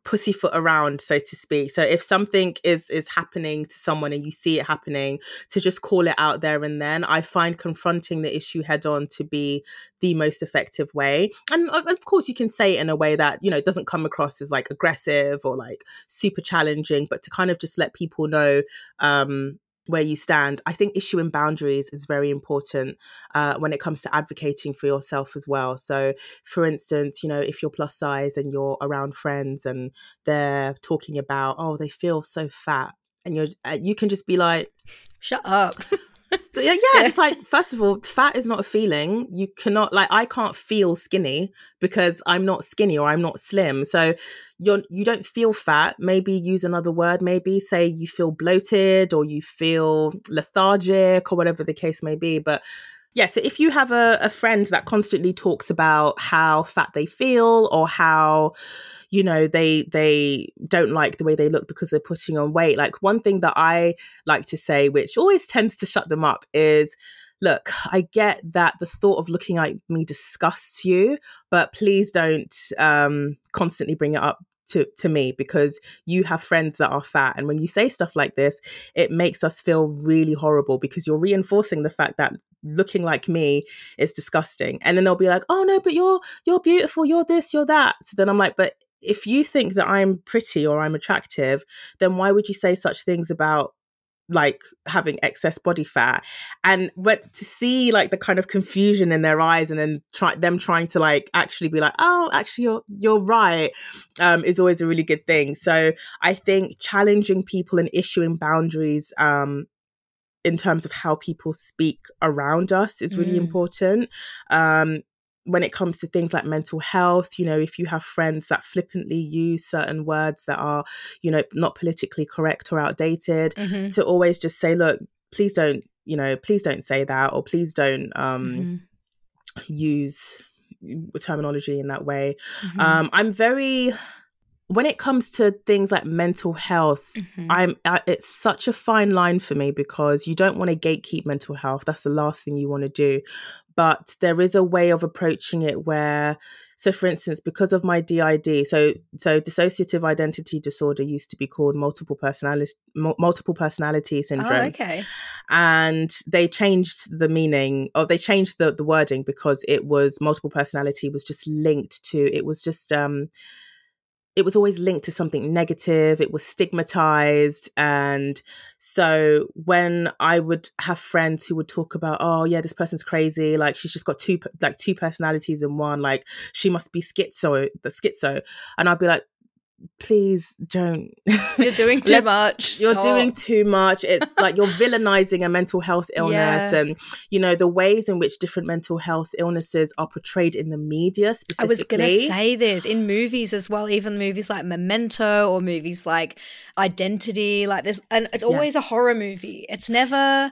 pussyfoot around so to speak. So if something is is happening to someone and you see it happening to just call it out there and then i find confronting the issue head on to be the most effective way. And of course you can say it in a way that you know doesn't come across as like aggressive or like super challenging but to kind of just let people know um where you stand. I think issuing boundaries is very important uh, when it comes to advocating for yourself as well. So, for instance, you know, if you're plus size and you're around friends and they're talking about, oh, they feel so fat, and you're, uh, you can just be like, shut up. yeah, yeah, it's like first of all, fat is not a feeling. You cannot like I can't feel skinny because I'm not skinny or I'm not slim. So you're you don't feel fat. Maybe use another word. Maybe say you feel bloated or you feel lethargic or whatever the case may be. But yeah, so if you have a, a friend that constantly talks about how fat they feel or how you know they they don't like the way they look because they're putting on weight like one thing that i like to say which always tends to shut them up is look i get that the thought of looking like me disgusts you but please don't um constantly bring it up to to me because you have friends that are fat. And when you say stuff like this it makes us feel really horrible because you're reinforcing the fact that looking like me is disgusting. And then they'll be like oh no but you're you're beautiful you're this you're that. So then i'm like but if you think that I'm pretty or I'm attractive, then why would you say such things about like having excess body fat. And but to see like the kind of confusion in their eyes and then try them trying to like actually be like oh actually you're you're right um is always a really good thing. So i think challenging people and issuing boundaries um in terms of how people speak around us is really mm. important. Um when it comes to things like mental health, you know, if you have friends that flippantly use certain words that are, you know, not politically correct or outdated, mm-hmm. to always just say, look, please don't, you know, please don't say that or please don't um, mm-hmm. use terminology in that way. Mm-hmm. Um, I'm very when it comes to things like mental health mm-hmm. i'm uh, it's such a fine line for me because you don't want to gatekeep mental health. That's the last thing you want to do. But there is a way of approaching it where so for instance because of my did so so dissociative identity disorder used to be called multiple personality multiple personality syndrome. oh, okay. And they changed the meaning or they changed the, the wording because it was multiple personality was just linked to it was just um it was always linked to something negative. It was stigmatized. And so when i would have friends who would talk about oh yeah this person's crazy. Like she's just got two like two personalities in one. Like she must be schizo the schizo. And i'd be like please don't. You're doing too much. You're doing too much. It's like you're villainizing a mental health illness yeah. and you know the ways in which different mental health illnesses are portrayed in the media specifically i was gonna say this in movies as well even movies like memento or movies like identity like this and it's always yes. a horror movie. It's never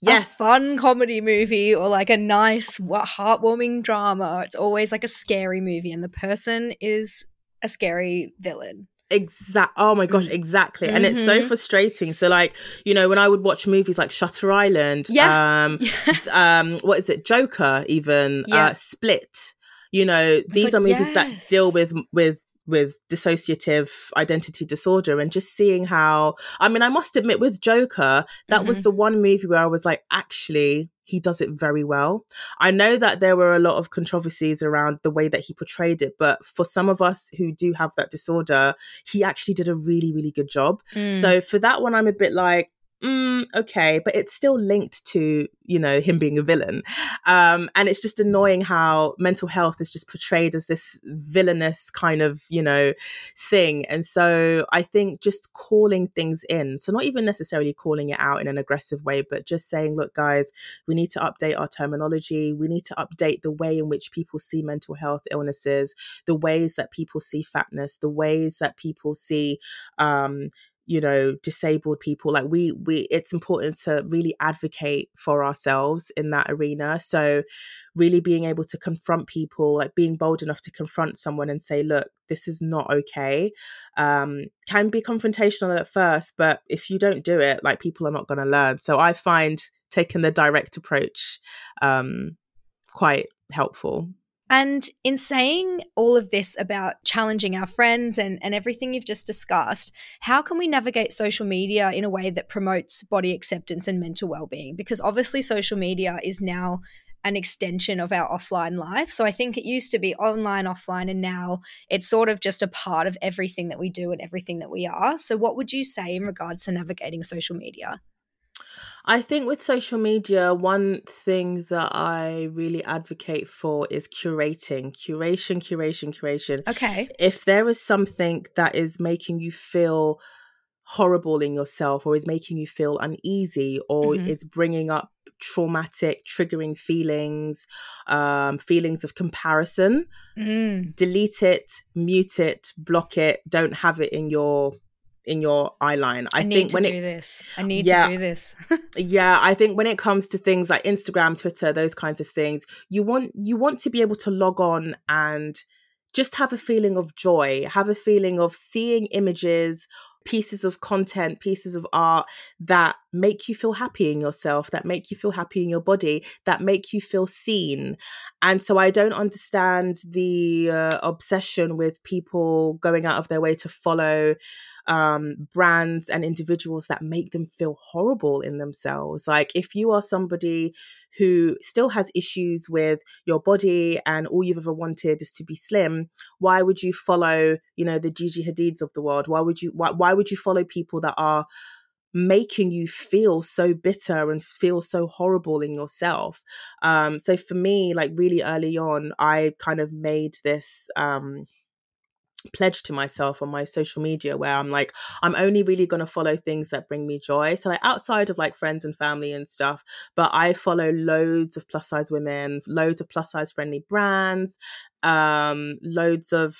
yes. a fun comedy movie or like a nice heartwarming drama. It's always like a scary movie and the person is a scary villain. Exact. Oh my gosh, mm. exactly. Mm-hmm. And it's so mm-hmm. frustrating. So, like, you know, when I would watch movies like Shutter Island, yeah, um, um, what is it, Joker, even yeah. uh, Split. You know, these God, are movies yes. that deal with with with dissociative identity disorder and just seeing how I mean I must admit with Joker that mm-hmm. was the one movie where I was like actually he does it very well. I know that there were a lot of controversies around the way that he portrayed it, but for some of us who do have that disorder, he actually did a really, really good job. Mm. So for that one, I'm a bit like, mm, okay, but it's still linked to, you know, him being a villain. Um, and it's just annoying how mental health is just portrayed as this villainous kind of, you know, thing. And so I think just calling things in, so not even necessarily calling it out in an aggressive way, but just saying, look, guys, we need to update our terminology. We need to update the way in which people see mental health illnesses, the ways that people see fatness, the ways that people see, um, you know disabled people like we we it's important to really advocate for ourselves in that arena. So really being able to confront people like being bold enough to confront someone and say look this is not okay um can be confrontational at first but if you don't do it like people are not going to learn. So i find taking the direct approach um quite helpful And in saying all of this about challenging our friends and, and everything you've just discussed, how can we navigate social media in a way that promotes body acceptance and mental well being? Because obviously, social media is now an extension of our offline life. So I think it used to be online, offline, and now it's sort of just a part of everything that we do and everything that we are. So, what would you say in regards to navigating social media? I think with social media, one thing that I really advocate for is curating, curation, curation, curation. Okay. If there is something that is making you feel horrible in yourself or is making you feel uneasy or mm-hmm. it's bringing up traumatic triggering feelings um feelings of comparison mm. delete it mute it block it don't have it in your in your eye line. I, I think when do it, this. I need yeah, to do this. yeah, I think when it comes to things like Instagram, Twitter, those kinds of things, you want you want to be able to log on and just have a feeling of joy, have a feeling of seeing images pieces of content, pieces of art that make you feel happy in yourself, that make you feel happy in your body, that make you feel seen. And so I don't understand the uh, obsession with people going out of their way to follow um, brands and individuals that make them feel horrible in themselves. Like, if you are somebody who still has issues with your body and all you've ever wanted is to be slim, why would you follow, you know, the Gigi Hadids of the world? Why would you, why, why would you follow people that are making you feel so bitter and feel so horrible in yourself. Um, so for me, like really early on, I kind of made this um pledge to myself on my social media where I'm like, I'm only really going to follow things that bring me joy. So, like, outside of like friends and family and stuff, but I follow loads of plus size women, loads of plus size friendly brands, um, loads of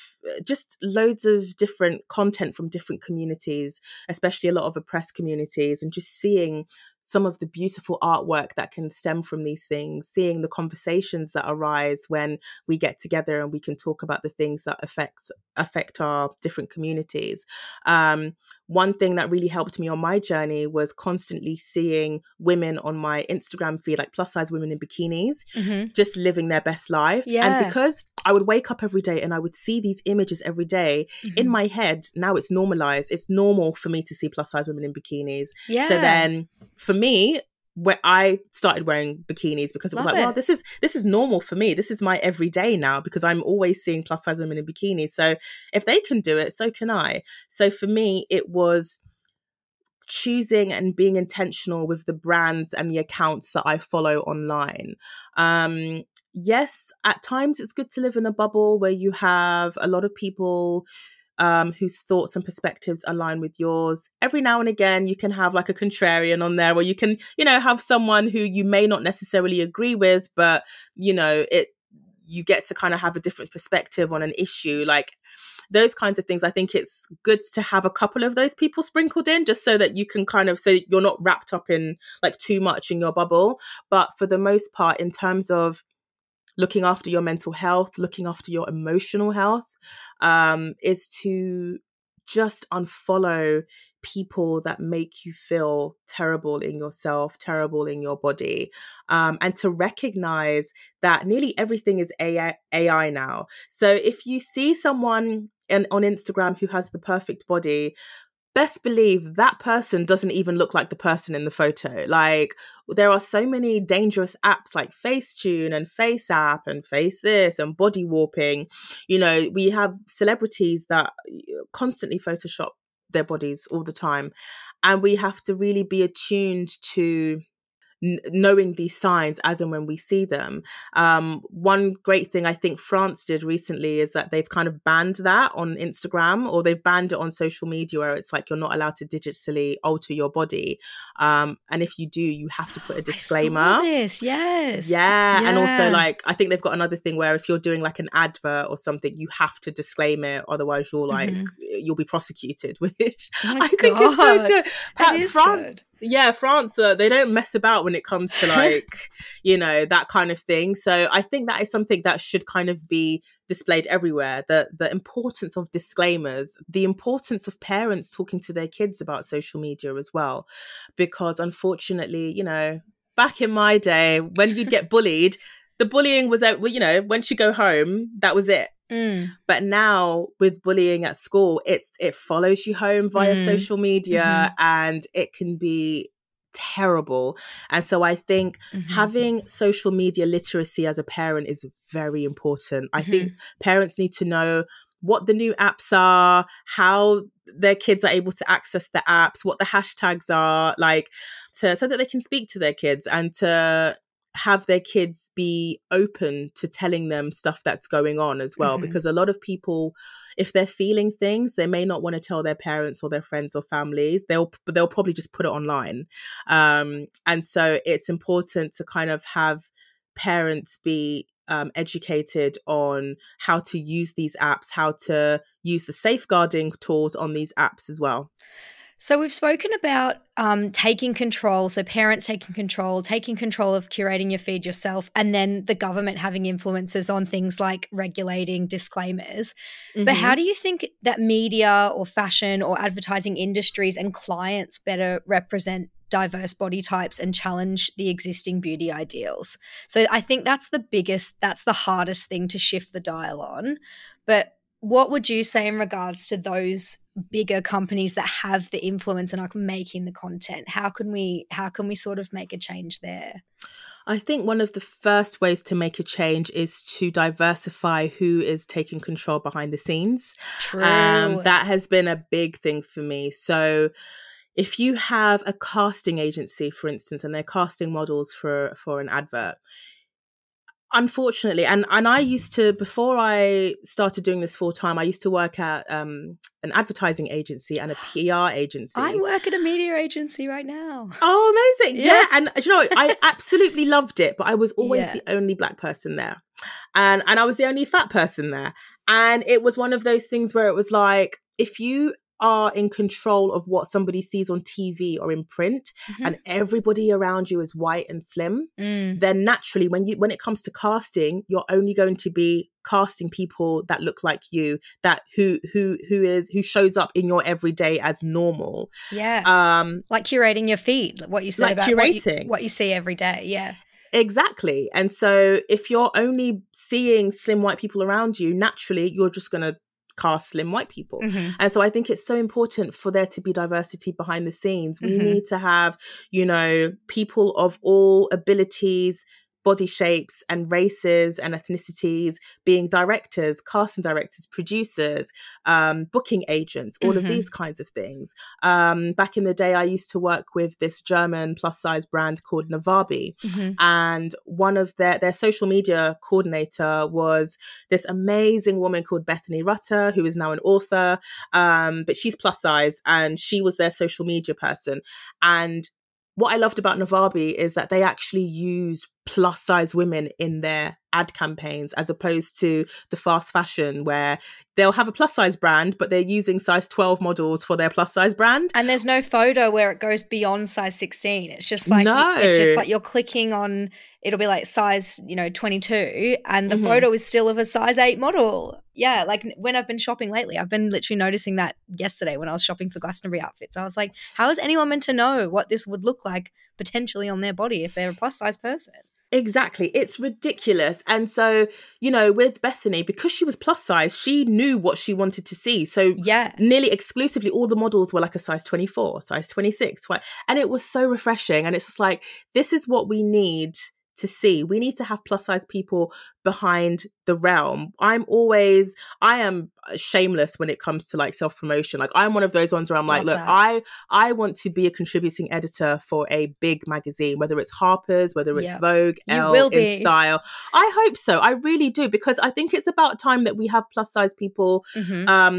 just loads of different content from different communities, especially a lot of oppressed communities, and just seeing some of the beautiful artwork that can stem from these things, seeing the conversations that arise when we get together and we can talk about the things that affects affect our different communities. Um, one thing that really helped me on my journey was constantly seeing women on my Instagram feed, like plus size women in bikinis, mm-hmm. just living their best life. Yeah. And because I would wake up every day and I would see these images every day, mm-hmm. in my head, now it's normalized. It's normal for me to see plus size women in bikinis. Yeah. So then for me, where I started wearing bikinis because it was Love like, it. well, this is this is normal for me. This is my everyday now because I'm always seeing plus size women in bikinis. So if they can do it, so can I. So for me, it was choosing and being intentional with the brands and the accounts that I follow online. Um, yes, at times it's good to live in a bubble where you have a lot of people um, whose thoughts and perspectives align with yours. Every now and again, you can have like a contrarian on there, or you can, you know, have someone who you may not necessarily agree with, but you know, it you get to kind of have a different perspective on an issue. Like those kinds of things. I think it's good to have a couple of those people sprinkled in just so that you can kind of so you're not wrapped up in like too much in your bubble. But for the most part, in terms of looking after your mental health, looking after your emotional health, um, is to just unfollow people that make you feel terrible in yourself, terrible in your body, um, and to recognize that nearly everything is AI, AI now. So if you see someone in, on Instagram who has the perfect body, best believe that person doesn't even look like the person in the photo. Like there are so many dangerous apps like Facetune and FaceApp and Face this and Body Warping. You know, we have celebrities that uh, constantly Photoshop their bodies all the time. And we have to really be attuned to knowing these signs as and when we see them. Um, one great thing I think France did recently is that they've kind of banned that on Instagram or they've banned it on social media where it's like you're not allowed to digitally alter your body. Um, and if you do, you have to put a disclaimer. this, yes. Yeah. yeah. And also, like, I think they've got another thing where if you're doing like an advert or something, you have to disclaim it. Otherwise, you're like, mm-hmm. you'll be prosecuted, which oh I think God. is so good. That is France, good. Yeah, France, uh, they don't mess about when it comes to like, you know, that kind of thing. So I think that is something that should kind of be displayed everywhere. The the importance of disclaimers, the importance of parents talking to their kids about social media as well. Because unfortunately, you know, back in my day, when you'd get bullied, the bullying was out. Well, you know, once you go home, that was it. Mm. But now with bullying at school, it's it follows you home via Mm. social media, Mhm. and it can be terrible. And so I think Mhm. having social media literacy as a parent is very important. I think Mm-hmm. parents need to know what the new apps are, how their kids are able to access the apps, what the hashtags are, like to so that they can speak to their kids and to have their kids be open to telling them stuff that's going on as well Mhm. because a lot of people if they're feeling things they may not want to tell their parents or their friends or families. They'll they'll probably just put it online. Um and so it's important to kind of have parents be um, educated on how to use these apps how to use the safeguarding tools on these apps as well So we've spoken about um, taking control, so parents taking control, taking control of curating your feed yourself, and then the government having influences on things like regulating disclaimers. But how do you think that media or fashion or advertising industries and clients better represent diverse body types and challenge the existing beauty ideals? So I think that's the biggest, that's the hardest thing to shift the dial on. But what would you say in regards to those bigger companies that have the influence and are making the content? How can we how can we sort of make a change there? I think one of the first ways to make a change is to diversify who is taking control behind the scenes. True. Um, that has been a big thing for me. So, if you have a casting agency, for instance, and they're casting models for for an advert, unfortunately, and and I used to before I started doing this full time, I used to work at um, an advertising agency and a PR agency. I work at a media agency right now. Oh, amazing. Yeah. Yeah. And you know, I absolutely loved it, but I was always Yeah. the only black person there. And and I was the only fat person there. And it was one of those things where it was like, if you are in control of what somebody sees on TV or in print and everybody around you is white and slim, Mm. then naturally when you when it comes to casting, you're only going to be casting people that look like you, that who who who is who shows up in your everyday as normal. Yeah. Um like curating your feed, what you say Like about what you, curating. what you see every day. Yeah. Exactly. And so if you're only seeing slim white people around you, naturally you're just going to cast slim white people. Mhm. And so I think it's so important for there to be diversity behind the scenes. We Mhm. need to have, you know, people of all abilities, body shapes and races and ethnicities being directors, casting directors, producers, um, booking agents, all of Mhm. these kinds of things. Um, back in the day, I used to work with this German plus size brand called Navabi Mhm. and one of their their social media coordinator was this amazing woman called Bethany Rutter, who is now an author. Um, but she's plus size, and she was their social media person. And what I loved about Navabi is that they actually used plus size women in their ad campaigns as opposed to the fast fashion where they'll have a plus size brand but they're using size 12 models for their plus size brand And there's no photo where it goes beyond size 16. It's just like no. it's just like you're clicking on it'll be like size, you know, 22 and the Mhm. photo is still of a size 8 model. Yeah, like when I've been shopping lately, I've been literally noticing that yesterday when I was shopping for Glastonbury outfits. I was like, how is anyone meant to know what this would look like potentially on their body if they're a plus size person? Exactly. It's ridiculous. And so, you know, with Bethany, because she was plus size, she knew what she wanted to see. So, Yeah. nearly exclusively, all the models were like a size 24, size 26. wha- And it was so refreshing. And it's just like, this is what we need to see. We need to have plus size people behind the realm. I'm always, I am shameless when it comes to like self promotion. Like, I'm one of those ones where I'm like, Love look, that. I I want to be a contributing editor for a big magazine, whether it's Harper's, whether it's Yeah. Vogue, You Elle, will In. Style. I hope so. I really do because I think it's about time that we have plus size people Mhm. um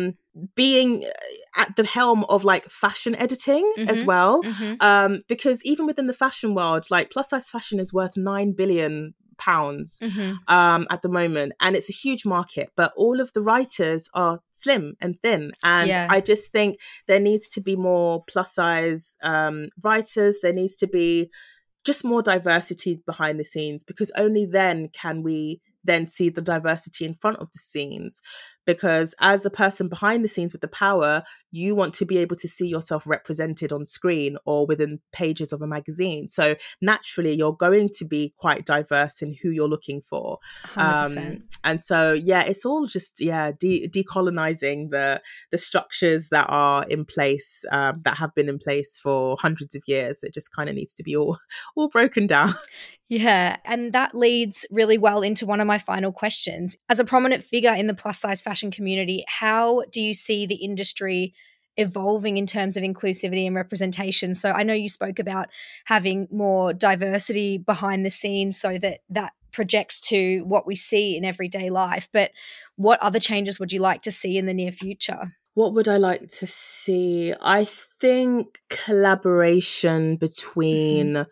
being uh, at the helm of like fashion editing as Mhm. well. Mhm. Um because even within the fashion world, like plus size fashion is worth 9 billion pounds Mhm. um at the moment and it's a huge market but all of the writers are slim and thin and Yeah. i just think there needs to be more plus size um writers there needs to be just more diversity behind the scenes because only then can we then see the diversity in front of the scenes because as a person behind the scenes with the power, you want to be able to see yourself represented on screen or within pages of a magazine. So naturally, you're going to be quite diverse in who you're looking for. Um, and so, yeah, it's all just yeah, de- decolonizing the the structures that are in place um, that have been in place for hundreds of years. It just kind of needs to be all all broken down. Yeah, and that leads really well into one of my final questions. As a prominent figure in the plus size fashion community, how do you see the industry evolving in terms of inclusivity and representation? So I know you spoke about having more diversity behind the scenes so that that projects to what we see in everyday life, but what other changes would you like to see in the near future? What would I like to see? I think collaboration between mm-hmm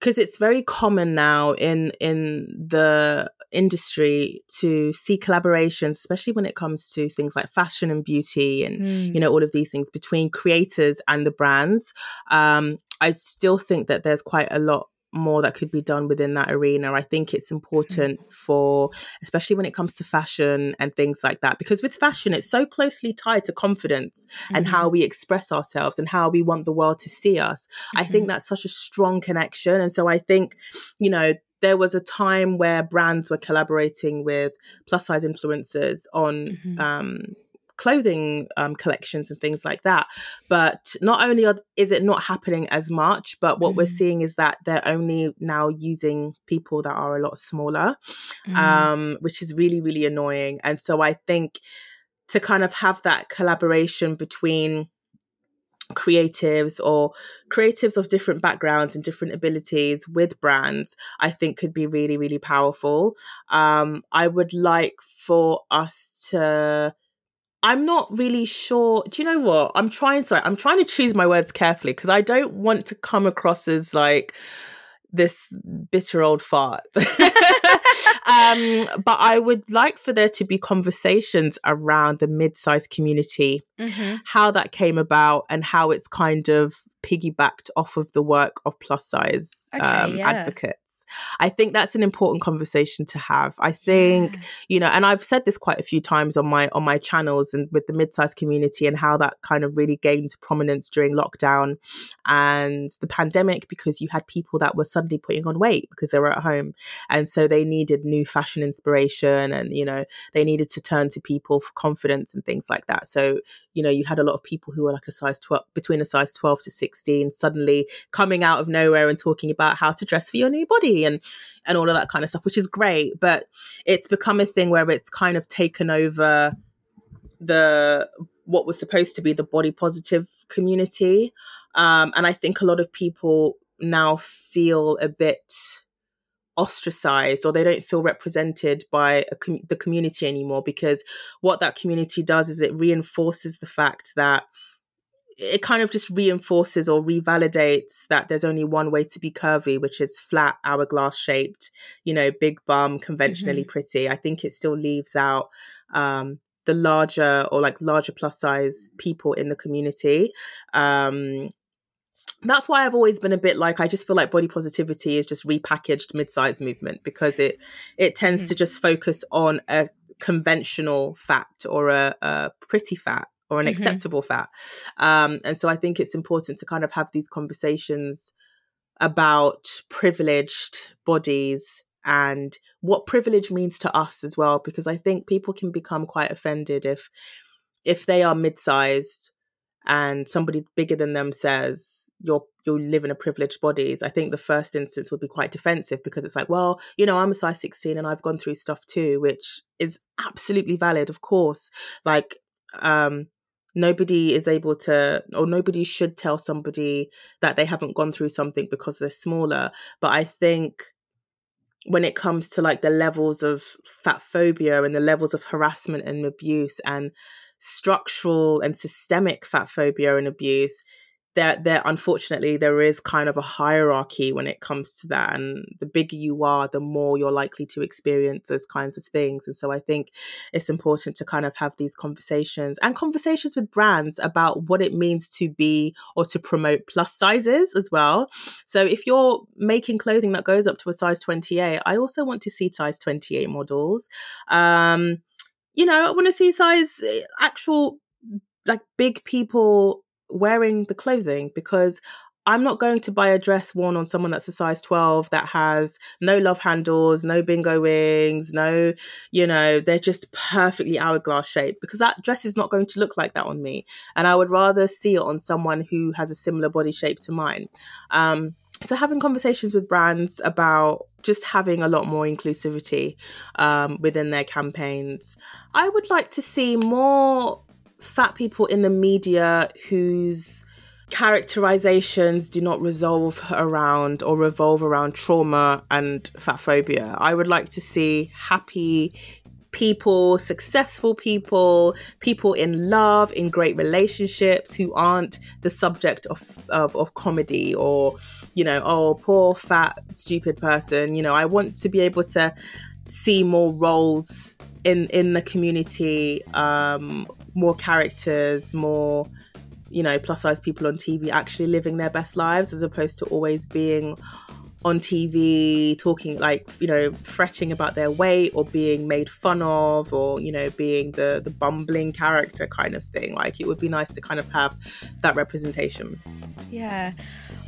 because it's very common now in in the industry to see collaborations especially when it comes to things like fashion and beauty and mm. you know all of these things between creators and the brands um i still think that there's quite a lot more that could be done within that arena. I think it's important mm-hmm. for, especially when it comes to fashion and things like that, because with fashion, it's so closely tied to confidence mm-hmm. and how mm-hmm. we express ourselves and how we want the world to see us. Mm-hmm. I think mm-hmm. that's such a strong connection. And so I think, you know, there was a time where brands were collaborating with plus size influencers on mm-hmm. um, clothing um, collections and things like that. But not only are, is it not happening as much, but what mm. we're seeing is that they're only now using people that are a lot smaller, mm. um, which is really, really annoying. And so I think to kind of have that collaboration between creatives or creatives of different backgrounds and different abilities with brands i think could be really really powerful um i would like for us to I'm not really sure. Do you know what? I'm trying to I'm trying to choose my words carefully because I don't want to come across as like this bitter old fart. um, but I would like for there to be conversations around the mid-sized community, mm-hmm. how that came about and how it's kind of piggybacked off of the work of plus size okay, um, yeah. advocates. I think that's an important conversation to have. I think, yeah. you know, and I've said this quite a few times on my on my channels and with the mid-sized community and how that kind of really gained prominence during lockdown and the pandemic because you had people that were suddenly putting on weight because they were at home. And so they needed new fashion inspiration and, you know, they needed to turn to people for confidence and things like that. So, you know, you had a lot of people who were like a size 12 between a size 12 to 16 suddenly coming out of nowhere and talking about how to dress for your new body and and all of that kind of stuff, which is great. But it's become a thing where it's kind of taken over the what was supposed to be the body positive community. Um, and I think a lot of people now feel a bit ostracized or they don't feel represented by com- the community anymore because what that community does is it reinforces the fact that it kind of just reinforces or revalidates that there's only one way to be curvy, which is flat, hourglass shaped, you know, big bum, conventionally mm-hmm. pretty. I think it still leaves out um, the larger or like larger plus size people in the community. Um, that's why I've always been a bit like I just feel like body positivity is just repackaged mid-size movement because it it tends mm-hmm. to just focus on a conventional fat or a, a pretty fat or an mm-hmm. acceptable fat. Um, and so I think it's important to kind of have these conversations about privileged bodies and what privilege means to us as well because i think people can become quite offended if if they are mid-sized and somebody bigger than them says you're you live in a privileged bodies i think the first instance would be quite defensive because it's like well you know i'm a size 16 and i've gone through stuff too which is absolutely valid of course like um nobody is able to or nobody should tell somebody that they haven't gone through something because they're smaller. But i think when it comes to like the levels of fat phobia and the levels of harassment and abuse and structural and systemic fat phobia and abuse there there unfortunately there is kind of a hierarchy when it comes to that and the bigger you are the more you're likely to experience those kinds of things and so i think it's important to kind of have these conversations and conversations with brands about what it means to be or to promote plus sizes as well. So if you're making clothing that goes up to a size 28 i also want to see size 28 models. Um you know, I want to see size eh, actual like big people wearing the clothing because I'm not going to buy a dress worn on someone that's a size 12 that has no love handles, no bingo wings, no, you know, they're just perfectly hourglass shaped because that dress is not going to look like that on me. And I would rather see it on someone who has a similar body shape to mine. Um, so having conversations with brands about just having a lot more inclusivity um, within their campaigns i would like to see more fat people in the media whose characterizations do not resolve around or revolve around trauma and fat phobia i would like to see happy people, successful people, people in love, in great relationships who aren't the subject of, of, of comedy or, you know, oh, poor, fat, stupid person. You know, I want to be able to see more roles in in the community, um, more characters, more you know, plus size people on TV actually living their best lives as opposed to always being on TV talking like you know fretting about their weight or being made fun of or you know being the the bumbling character kind of thing like it would be nice to kind of have that representation yeah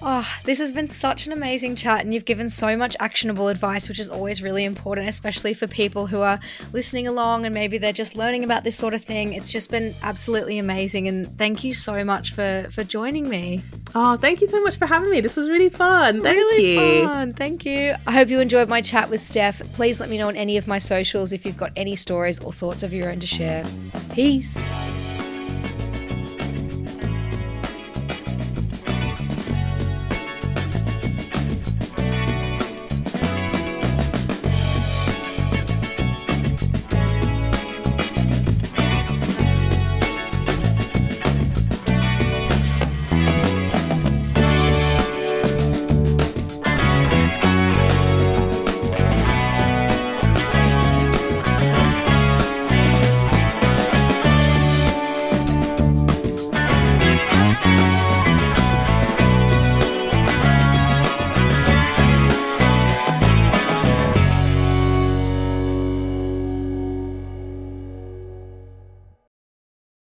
Oh, this has been such an amazing chat, and you've given so much actionable advice, which is always really important, especially for people who are listening along and maybe they're just learning about this sort of thing. It's just been absolutely amazing, and thank you so much for for joining me. Oh, thank you so much for having me. This was really fun. Thank really you. Fun. Thank you. I hope you enjoyed my chat with Steph. Please let me know on any of my socials if you've got any stories or thoughts of your own to share. Peace.